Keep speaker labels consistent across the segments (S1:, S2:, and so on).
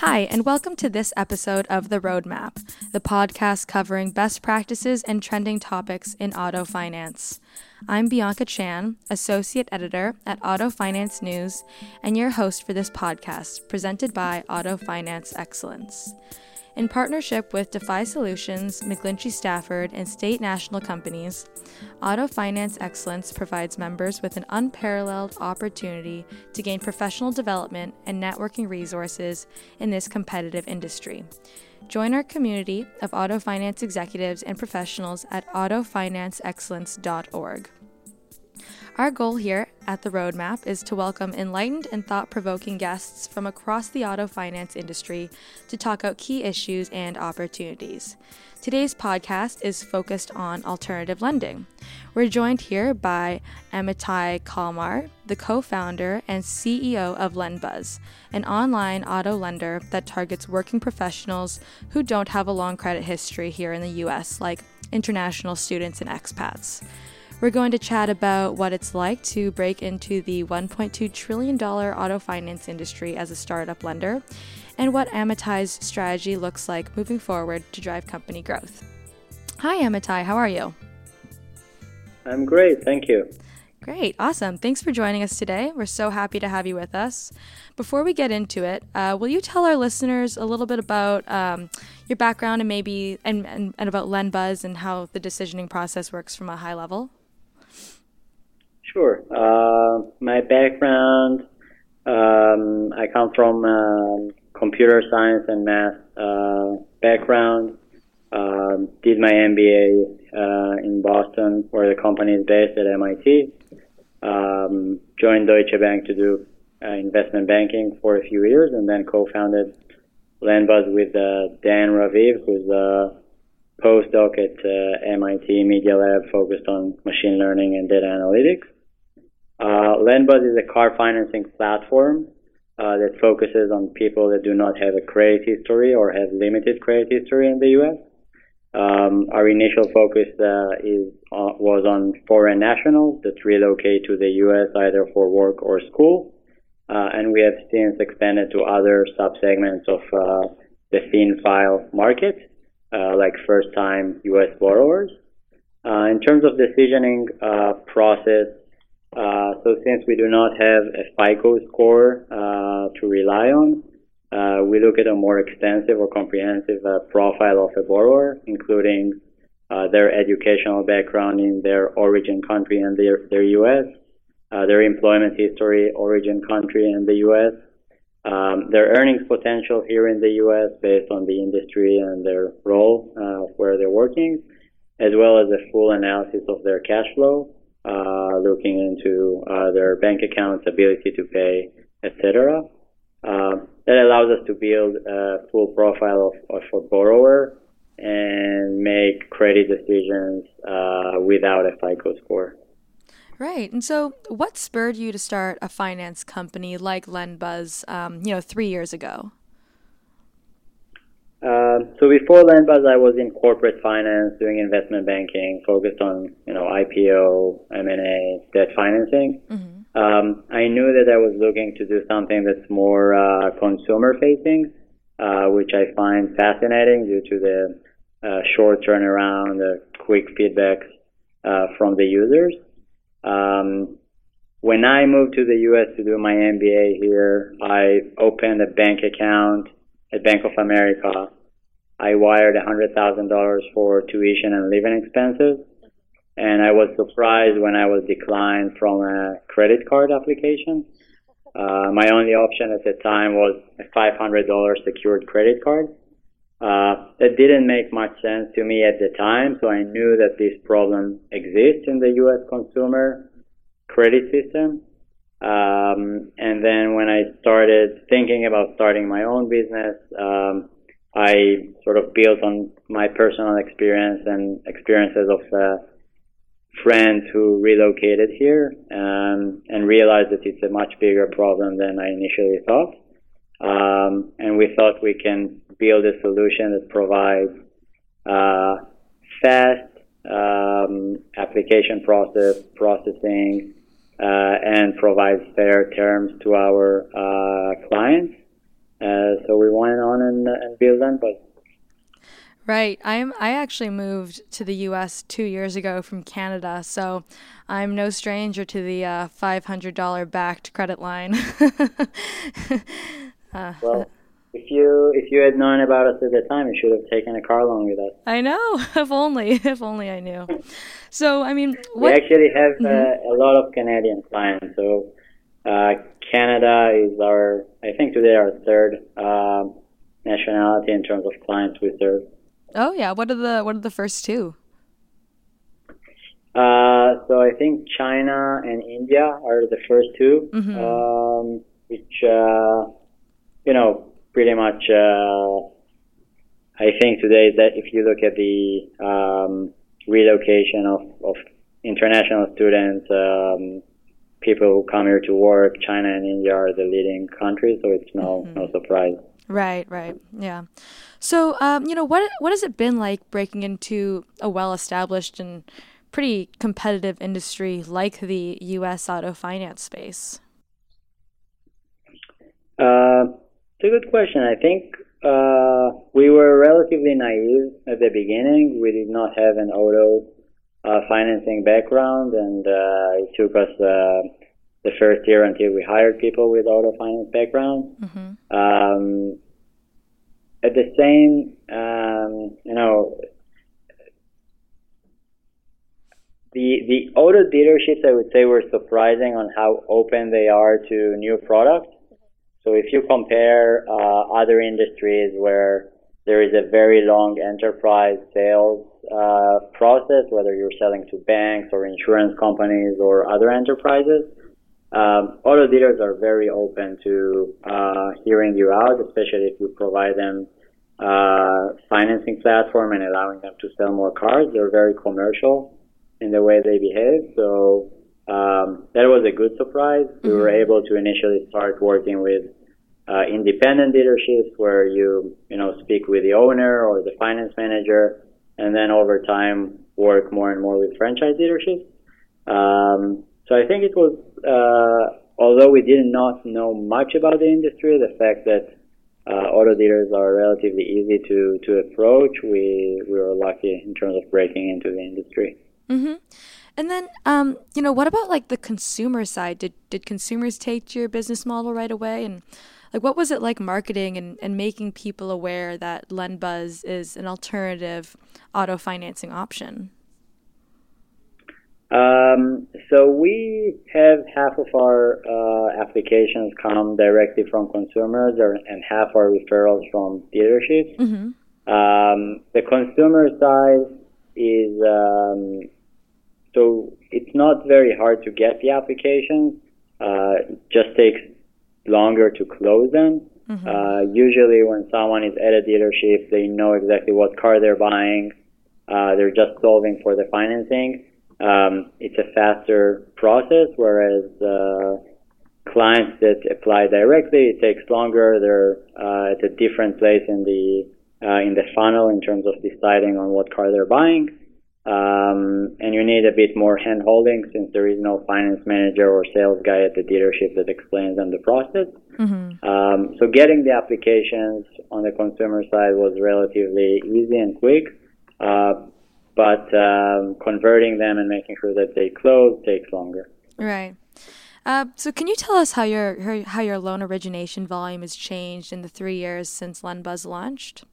S1: Hi, and welcome to this episode of The Roadmap, the podcast covering best practices and trending topics in auto finance. I'm Bianca Chan, Associate Editor at Auto Finance News, and your host for this podcast, presented by Auto Finance Excellence. In partnership with Defi Solutions, McGlinchey Stafford, and state national companies, Auto Finance Excellence provides members with an unparalleled opportunity to gain professional development and networking resources in this competitive industry. Join our community of auto finance executives and professionals at autofinanceexcellence.org. Our goal here at the Roadmap is to welcome enlightened and thought provoking guests from across the auto finance industry to talk out key issues and opportunities. Today's podcast is focused on alternative lending. We're joined here by Amitay Kalmar, the co founder and CEO of LendBuzz, an online auto lender that targets working professionals who don't have a long credit history here in the US, like international students and expats. We're going to chat about what it's like to break into the $1.2 trillion auto finance industry as a startup lender and what Amitay's strategy looks like moving forward to drive company growth. Hi, Amitay, how are you?
S2: I'm great, thank you.
S1: Great, awesome. Thanks for joining us today. We're so happy to have you with us. Before we get into it, uh, will you tell our listeners a little bit about um, your background and maybe and, and, and about LendBuzz and how the decisioning process works from a high level?
S2: Sure. Uh, my background, um, I come from uh, computer science and math uh, background. Um, did my MBA uh, in Boston, where the company is based at MIT. Um, joined Deutsche Bank to do uh, investment banking for a few years, and then co-founded LendBuzz with uh, Dan Raviv, who's a postdoc at MIT Media Lab focused on machine learning and data analytics. Uh, LendBuzz is a car financing platform uh, that focuses on people that do not have a credit history or have limited credit history in the U.S. Um, our initial focus uh, is uh, was on foreign nationals that relocate to the U.S. either for work or school, uh, and we have since expanded to other subsegments of uh, the thin file market, uh, like first-time U.S. borrowers. in terms of decisioning process, uh, so since we do not have a FICO score uh, to rely on, uh, we look at a more extensive or comprehensive uh, profile of a borrower, including uh, their educational background in their origin country and their, their U.S., uh, their employment history, origin country and the U.S., um, their earnings potential here in the U.S. based on the industry and their role where they're working, as well as a full analysis of their cash flow uh, looking into uh, their bank accounts, ability to pay, etc. Uh, that allows us to build a full profile of, of a borrower and make credit decisions uh, without a FICO score.
S1: Right. And so, what spurred you to start a finance company like LendBuzz, um, you know, three years ago?
S2: Uh, so before LendBuzz, I was in corporate finance, doing investment banking, focused on you know IPO, M&A, debt financing. Mm-hmm. Um, I knew that I was looking to do something that's more uh, consumer facing, uh, which I find fascinating due to the uh, short turnaround, the quick feedbacks uh, from the users. Um, when I moved to the U.S. to do my MBA here, I opened a bank account at Bank of America. I wired $100,000 for tuition and living expenses. And I was surprised when I was declined from a credit card application. Uh, my only option at the time was a $500 secured credit card. Uh, that didn't make much sense to me at the time, so I knew that this problem exists in the U.S. consumer credit system. Um, and then when I started thinking about starting my own business, um, I sort of built on my personal experience and experiences of uh, friends who relocated here um, and realized that it's a much bigger problem than I initially thought. Um, and we thought we can build a solution that provides uh, fast um, application process processing and provides fair terms to our uh, clients Uh, so we went on and, and built them, but
S1: Right. I'm I actually moved to the US 2 years ago from Canada, so I'm no stranger to the uh, $500 backed credit line.
S2: uh, well, if you if you had known about us at the time, you should have taken a car loan with us.
S1: I know. If only, if only I knew. So, I mean,
S2: what... we actually have mm-hmm. uh, a lot of Canadian clients. So, uh, Canada is our, I think today our third uh, nationality in terms of clients we serve.
S1: Oh yeah, what are the what are the first two?
S2: Uh, so I think China and India are the first 2 mm-hmm. um, which uh, you know pretty much. Uh, I think today that if you look at the um, relocation of, of international students, um, people who come here to work, China and India are the leading countries, so it's no mm-hmm. no surprise.
S1: Right, right, yeah. So, um, you know, what what has it been like breaking into a well-established and pretty competitive industry like the U.S. auto finance space?
S2: Uh, it's a good question. I think uh, we were relatively naive at the beginning. We did not have an auto uh, financing background, and uh, it took us uh, the first year until we hired people with auto finance background. Mm-hmm. Um, at the same, um, you know, the the auto dealerships, I would say, were surprising on how open they are to new products. So if you compare uh, other industries where there is a very long enterprise sales uh, process, whether you're selling to banks or insurance companies or other enterprises, um, auto dealers are very open to uh, hearing you out, especially if you provide them uh, financing platform and allowing them to sell more cars. They're very commercial in the way they behave. So um, that was a good surprise. Mm-hmm. We were mm-hmm. able to initially start working with uh, independent dealerships where you you know speak with the owner or the finance manager, and then over time work more and more with franchise dealerships. Um, so I think it was, uh, although we did not know much about the industry, the fact that uh, auto dealers are relatively easy to, to approach, we, we were lucky in terms of breaking into the industry.
S1: Mm-hmm. And then, um, you know, what about like the consumer side? Did did consumers take to your business model right away? And like, what was it like marketing and, and making people aware that LendBuzz is an alternative auto financing option?
S2: Um, so we have half of our uh, applications come directly from consumers, or, and half are referrals from dealerships. Mm-hmm. Um, the consumer side is um, so it's not very hard to get the applications. Uh, it just takes longer to close them. Mm-hmm. Uh, usually, when someone is at a dealership, they know exactly what car they're buying. Uh, they're just solving for the financing um, it's a faster process, whereas uh, clients that apply directly, it takes longer. They're uh, at a different place in the uh, in the funnel in terms of deciding on what car they're buying. Um, and you need a bit more hand holding since there is no finance manager or sales guy at the dealership that explains them the process. Mm-hmm. Um, so getting the applications on the consumer side was relatively easy and quick. Uh, but um, converting them and making sure that they close takes longer.
S1: Right. Uh, so, can you tell us how your how your loan origination volume has changed in the three years since LendBuzz launched?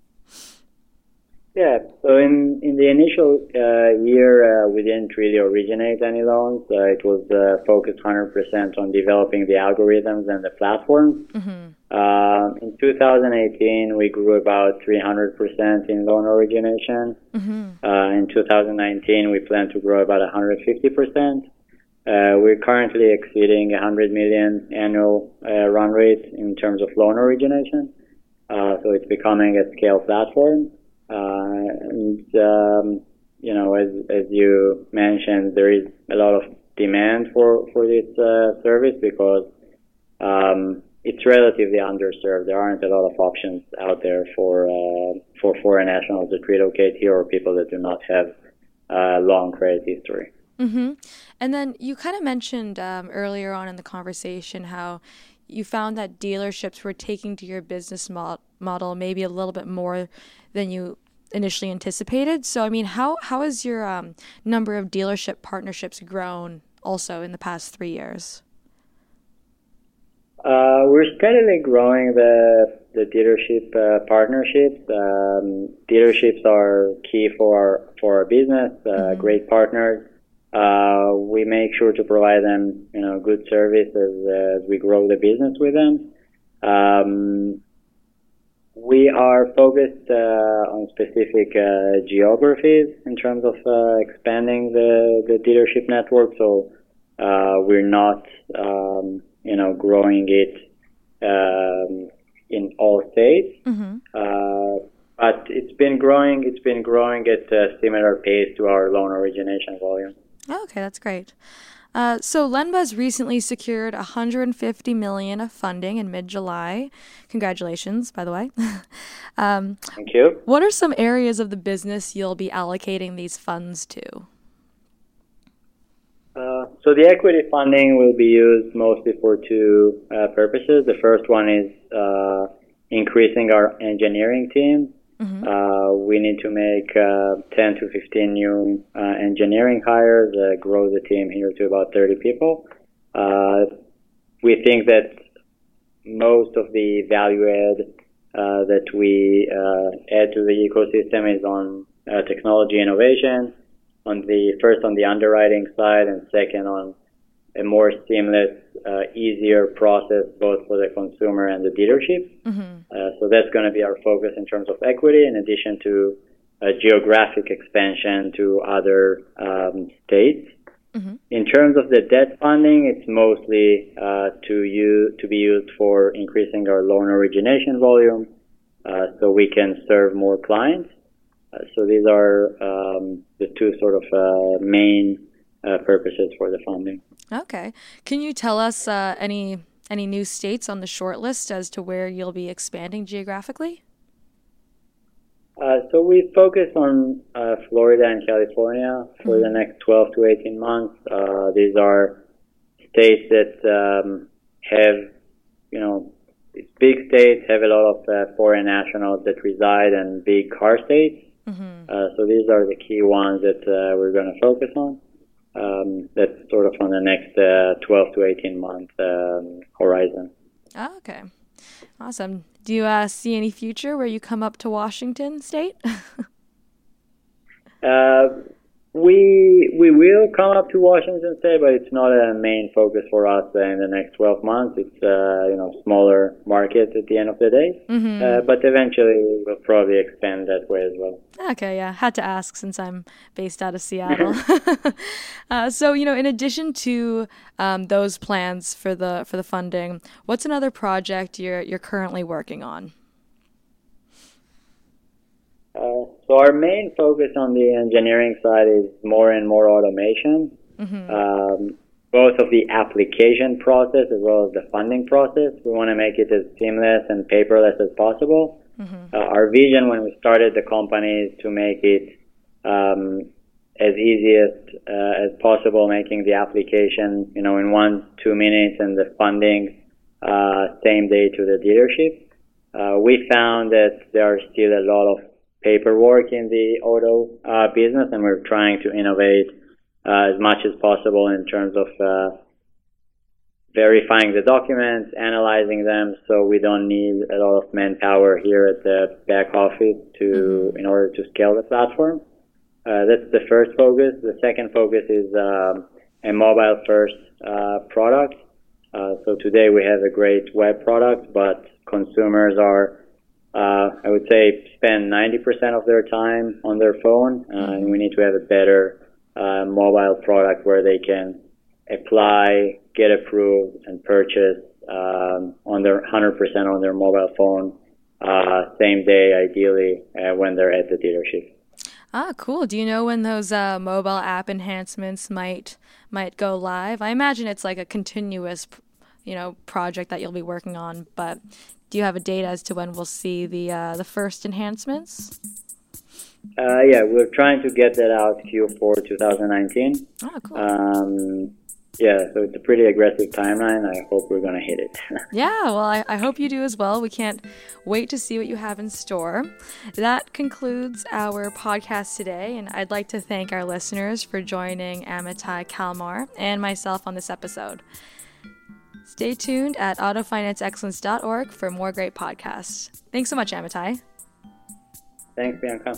S2: Yeah. So in in the initial uh, year, uh, we didn't really originate any loans. Uh, it was uh, focused 100% on developing the algorithms and the platform. Mm-hmm. Um, in 2018, we grew about 300% in loan origination. Mm-hmm. Uh, in 2019, we plan to grow about 150%. Uh, we're currently exceeding 100 million annual uh, run rate in terms of loan origination. Uh, so it's becoming a scale platform. Uh, and um, you know, as as you mentioned, there is a lot of demand for for this uh, service because um, it's relatively underserved. There aren't a lot of options out there for uh, for foreign nationals that relocate here or people that do not have a long credit history.
S1: Mm-hmm. And then you kind of mentioned um, earlier on in the conversation how you found that dealerships were taking to your business mod- model maybe a little bit more than you initially anticipated. So, I mean, how how has your um, number of dealership partnerships grown also in the past three years?
S2: Uh, we're steadily growing the the dealership uh, partnerships. Um, dealerships are key for our for our business. Uh, mm-hmm. Great partners. Uh, we make sure to provide them, you know, good service as, as we grow the business with them. Um, we are focused uh, on specific uh, geographies in terms of uh, expanding the, the dealership network. So uh, we're not, um, you know, growing it um, in all states. Mm-hmm. Uh, but it's been growing. It's been growing at a similar pace to our loan origination volume.
S1: okay, that's great. Uh, so LendBuzz recently secured 150 million of funding in mid-July. Congratulations, by the way.
S2: um, Thank you.
S1: What are some areas of the business you'll be allocating these funds to?
S2: Uh, so the equity funding will be used mostly for two uh, purposes. The first one is uh, increasing our engineering team Mm-hmm. Uh, we need to make uh, 10 to 15 new uh, engineering hires, uh, grow the team here to about 30 people. Uh, we think that most of the value add uh, that we add to the ecosystem is on technology innovation, on the first on the underwriting side, and second on a more seamless, uh, easier process both for the consumer and the dealership. Mm-hmm. Uh, so that's going to be our focus in terms of equity, in addition to geographic expansion to other um, states. Mm-hmm. In terms of the debt funding, it's mostly uh, to use, to be used for increasing our loan origination volume, uh, so we can serve more clients. Uh, so these are um, the two sort of uh, main purposes for the funding.
S1: Okay. Can you tell us uh, any any new states on the short list as to where you'll be expanding geographically?
S2: Uh, so we focus on uh, Florida and California for mm-hmm. the next 12 to 18 months. Uh, these are states that um, have, you know, big states have a lot of uh, foreign nationals that reside and big car states. Mm-hmm. Uh, so these are the key ones that uh, we're going to focus on that's sort of on the next uh, 12 to 18 month um, horizon.
S1: Oh, okay. Awesome. Do you uh, see any future where you come up to Washington State?
S2: uh, we we will come up to Washington State, but it's not a main focus for us in the next 12 months. It's uh, you know smaller market at the end of the day, mm-hmm. uh, but eventually we'll probably expand that way as well.
S1: Okay, yeah, had to ask since I'm based out of Seattle. uh, so you know, in addition to um, those plans for the for the funding, what's another project you're you're currently working on?
S2: Uh, so our main focus on the engineering side is more and more automation, mm-hmm. um, both of the application process as well as the funding process. We want to make it as seamless and paperless as possible. Mm-hmm. Uh, our vision when we started the company is to make it um, as easy as, uh, as possible, making the application, you know, in one, two minutes and the funding uh, same day to the dealership. Uh, we found that there are still a lot of paperwork in the auto uh, business, and we're trying to innovate uh, as much as possible in terms of uh, verifying the documents, analyzing them, so we don't need a lot of manpower here at the back office to mm-hmm. in order to scale the platform. Uh, that's the first focus. The second focus is um, a mobile first uh, product. Uh, so today we have a great web product, but consumers are uh, I would say spend 90% of their time on their phone, uh, and we need to have a better uh, mobile product where they can apply, get approved, and purchase um, on their 100% on their mobile phone, uh, same day, ideally, uh, when they're at the dealership.
S1: Ah, cool. Do you know when those uh, mobile app enhancements might might go live? I imagine it's like a continuous, you know, project that you'll be working on. But do you have a date as to when we'll see the uh, the first enhancements?
S2: Uh, yeah, we're trying to get that out Q4 2019. Oh, cool. Um, yeah, so it's a pretty aggressive timeline. I hope we're going to hit it.
S1: yeah, well, I, I, hope you do as well. We can't wait to see what you have in store. That concludes our podcast today, and I'd like to thank our listeners for joining Amitay Kalmar and myself on this episode. Stay tuned at autofinanceexcellence.org for more great podcasts. Thanks so much, Amitay.
S2: Thanks, Bianca.